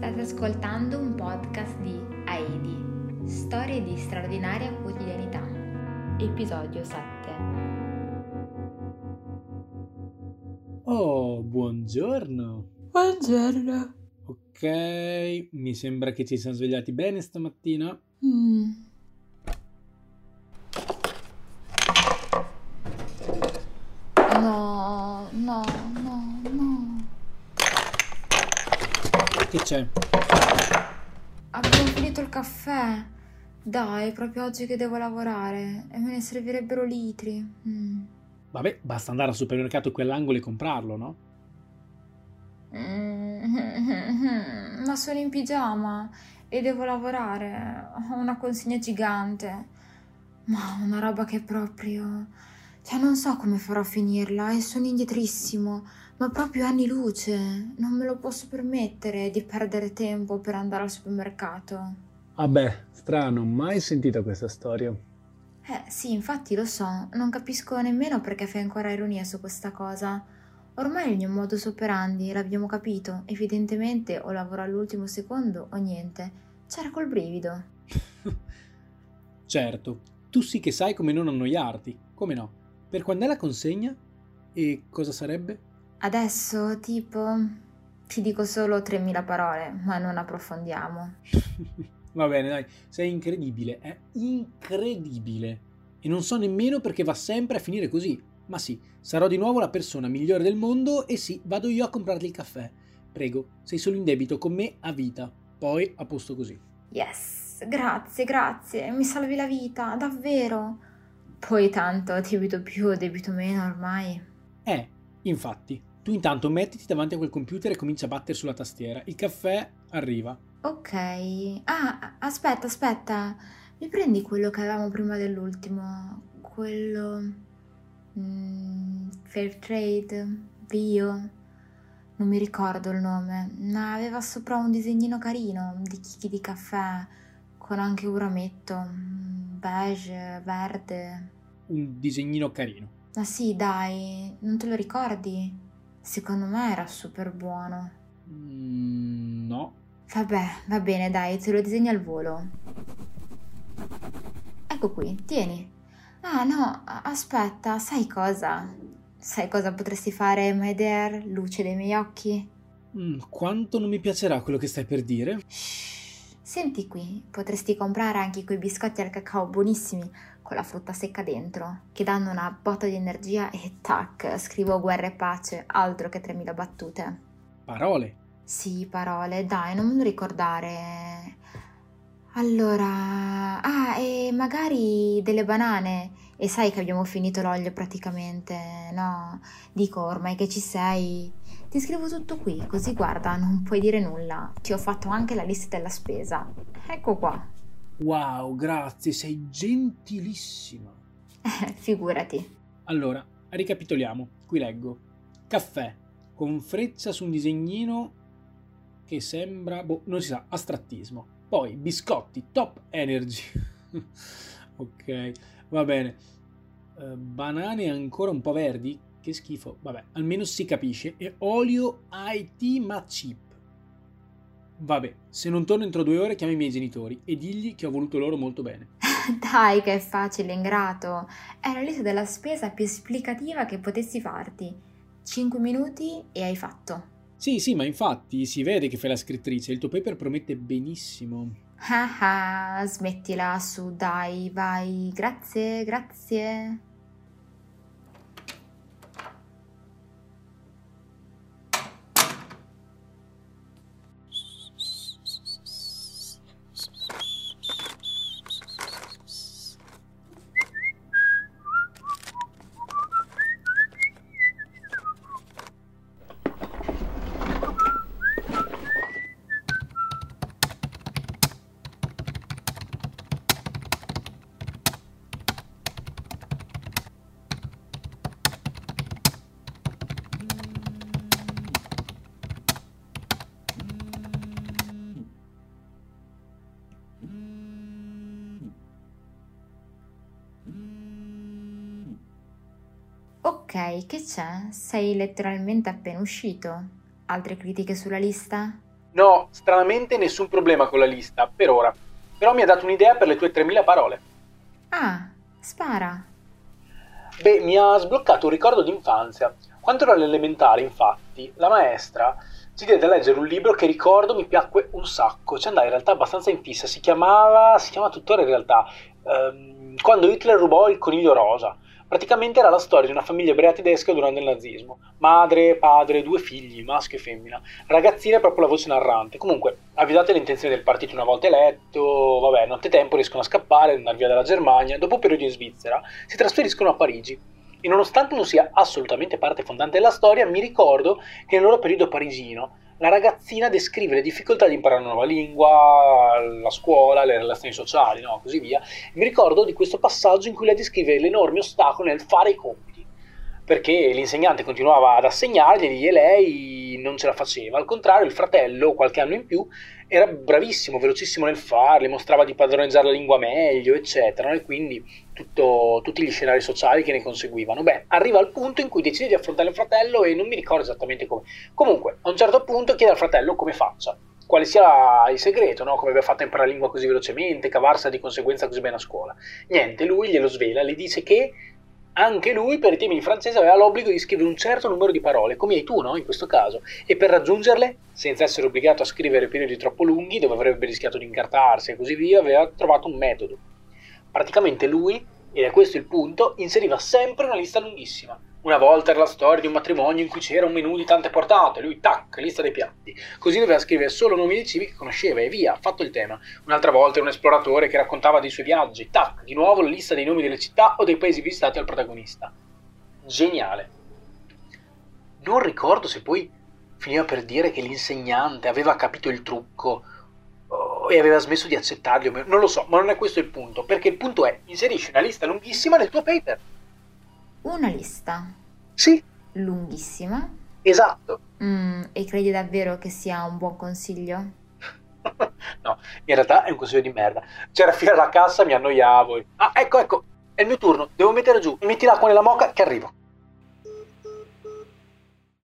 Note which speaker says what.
Speaker 1: State ascoltando un podcast di Aidi, storie di straordinaria quotidianità, episodio 7.
Speaker 2: Oh, buongiorno.
Speaker 1: Buongiorno.
Speaker 2: Ok, mi sembra che ci siamo svegliati bene stamattina.
Speaker 1: Mm. No, no, no, no.
Speaker 2: Che c'è?
Speaker 1: Abbiamo finito il caffè. Dai, proprio oggi che devo lavorare e me ne servirebbero litri. Mm.
Speaker 2: Vabbè, basta andare al supermercato quell'angolo e comprarlo, no?
Speaker 1: Mm, Ma sono in pigiama e devo lavorare. Ho una consegna gigante. Ma una roba che proprio... Cioè, non so come farò a finirla e sono indietrissimo. Ma proprio anni luce. Non me lo posso permettere di perdere tempo per andare al supermercato.
Speaker 2: Vabbè, strano, mai sentito questa storia.
Speaker 1: Eh sì, infatti lo so, non capisco nemmeno perché fai ancora ironia su questa cosa. Ormai è il mio modus operandi, l'abbiamo capito. Evidentemente o lavoro all'ultimo secondo o niente. C'era col brivido.
Speaker 2: certo, tu sì che sai come non annoiarti, come no? Per quando è la consegna? E cosa sarebbe?
Speaker 1: Adesso, tipo, ti dico solo 3.000 parole, ma non approfondiamo.
Speaker 2: Va bene, dai, sei incredibile, è incredibile. E non so nemmeno perché va sempre a finire così. Ma sì, sarò di nuovo la persona migliore del mondo e sì, vado io a comprarti il caffè. Prego, sei solo in debito con me a vita. Poi a posto così.
Speaker 1: Yes, grazie, grazie, mi salvi la vita, davvero. Poi tanto debito più, debito meno ormai.
Speaker 2: Eh, infatti, tu intanto mettiti davanti a quel computer e comincia a battere sulla tastiera. Il caffè arriva.
Speaker 1: Ok. Ah, aspetta, aspetta. Mi prendi quello che avevamo prima dell'ultimo? Quello... mm, fair trade? Bio? Non mi ricordo il nome. Ma aveva sopra un disegnino carino di chicchi di caffè con anche un rametto mm, beige, verde.
Speaker 2: Un disegnino carino.
Speaker 1: Ma sì, dai, non te lo ricordi? Secondo me era super buono.
Speaker 2: Mm, no.
Speaker 1: Vabbè, va bene, dai, te lo disegno al volo. Ecco qui, tieni. Ah, no, aspetta, sai cosa? Sai cosa potresti fare, my dear, luce dei miei occhi?
Speaker 2: Mm, quanto non mi piacerà quello che stai per dire?
Speaker 1: Shh, senti qui, potresti comprare anche quei biscotti al cacao buonissimi con la frutta secca dentro, che danno una botta di energia e tac, scrivo guerra e pace, altro che 3000 battute.
Speaker 2: Parole.
Speaker 1: Sì, parole, dai, non me lo ricordare. Allora, ah, e magari delle banane. E sai che abbiamo finito l'olio praticamente, no? Dico, ormai che ci sei, ti scrivo tutto qui, così guarda, non puoi dire nulla. Ti ho fatto anche la lista della spesa. Ecco qua.
Speaker 2: Wow, grazie, sei gentilissima.
Speaker 1: Eh, figurati.
Speaker 2: Allora, ricapitoliamo. Qui leggo. Caffè con freccia su un disegnino che sembra, boh, non si sa, astrattismo. Poi biscotti top energy. ok, va bene. Eh, banane ancora un po' verdi? Che schifo. Vabbè, almeno si capisce. E olio IT ma cheap. Vabbè, se non torno entro due ore chiamo i miei genitori e digli che ho voluto loro molto bene.
Speaker 1: Dai, che è facile, ingrato. È la lista della spesa più esplicativa che potessi farti. 5 minuti e hai fatto.
Speaker 2: Sì, sì, ma infatti si vede che fai la scrittrice, il tuo paper promette benissimo.
Speaker 1: Ah ah, smettila su, dai, vai. Grazie, grazie. Ok, che c'è? Sei letteralmente appena uscito. Altre critiche sulla lista?
Speaker 2: No, stranamente nessun problema con la lista, per ora. Però mi ha dato un'idea per le tue 3000 parole.
Speaker 1: Ah, spara.
Speaker 2: Beh, mi ha sbloccato un ricordo d'infanzia. Quando ero all'elementare, infatti, la maestra ci diede a leggere un libro che ricordo mi piacque un sacco. Ci andai in realtà abbastanza in fissa. Si chiamava, si chiama tuttora in realtà, ehm, Quando Hitler rubò il coniglio rosa. Praticamente era la storia di una famiglia ebrea tedesca durante il nazismo. Madre, padre, due figli, maschio e femmina. Ragazzina è proprio la voce narrante. Comunque, avvisate le intenzioni del partito una volta eletto, vabbè, nottetempo riescono a scappare, andare via dalla Germania, dopo un periodo in Svizzera, si trasferiscono a Parigi. E nonostante non sia assolutamente parte fondante della storia, mi ricordo che nel loro periodo parigino la ragazzina descrive le difficoltà di imparare una nuova lingua, la scuola, le relazioni sociali, no? così via. Mi ricordo di questo passaggio in cui lei descrive l'enorme ostacolo nel fare i compiti, perché l'insegnante continuava ad assegnarglieli e lei non ce la faceva. Al contrario, il fratello, qualche anno in più, era bravissimo, velocissimo nel farli, mostrava di padroneggiare la lingua meglio, eccetera, e quindi tutto, tutti gli scenari sociali che ne conseguivano. Beh, arriva al punto in cui decide di affrontare il fratello e non mi ricordo esattamente come. Comunque, a un certo punto chiede al fratello come faccia, quale sia il segreto, no? come abbia fatto a imparare la lingua così velocemente, cavarsela di conseguenza così bene a scuola. Niente, lui glielo svela, gli dice che anche lui per i temi di francese aveva l'obbligo di scrivere un certo numero di parole, come hai tu, no? In questo caso. E per raggiungerle, senza essere obbligato a scrivere periodi troppo lunghi, dove avrebbe rischiato di incartarsi e così via, aveva trovato un metodo. Praticamente lui, ed è questo il punto, inseriva sempre una lista lunghissima una volta era la storia di un matrimonio in cui c'era un menù di tante portate, lui tac, lista dei piatti. Così doveva scrivere solo nomi di cibi che conosceva e via, fatto il tema. Un'altra volta era un esploratore che raccontava dei suoi viaggi, tac, di nuovo la lista dei nomi delle città o dei paesi visitati al protagonista. Geniale. Non ricordo se poi finiva per dire che l'insegnante aveva capito il trucco oh, e aveva smesso di accettarli, non lo so, ma non è questo il punto, perché il punto è inserisci una lista lunghissima nel tuo paper
Speaker 1: una lista.
Speaker 2: Sì.
Speaker 1: Lunghissima.
Speaker 2: Esatto.
Speaker 1: Mm, e credi davvero che sia un buon consiglio?
Speaker 2: no, in realtà è un consiglio di merda. C'era fila alla cassa, mi annoiavo. Ah, ecco, ecco, è il mio turno, devo mettere giù. Mi metti l'acqua nella moca che arrivo.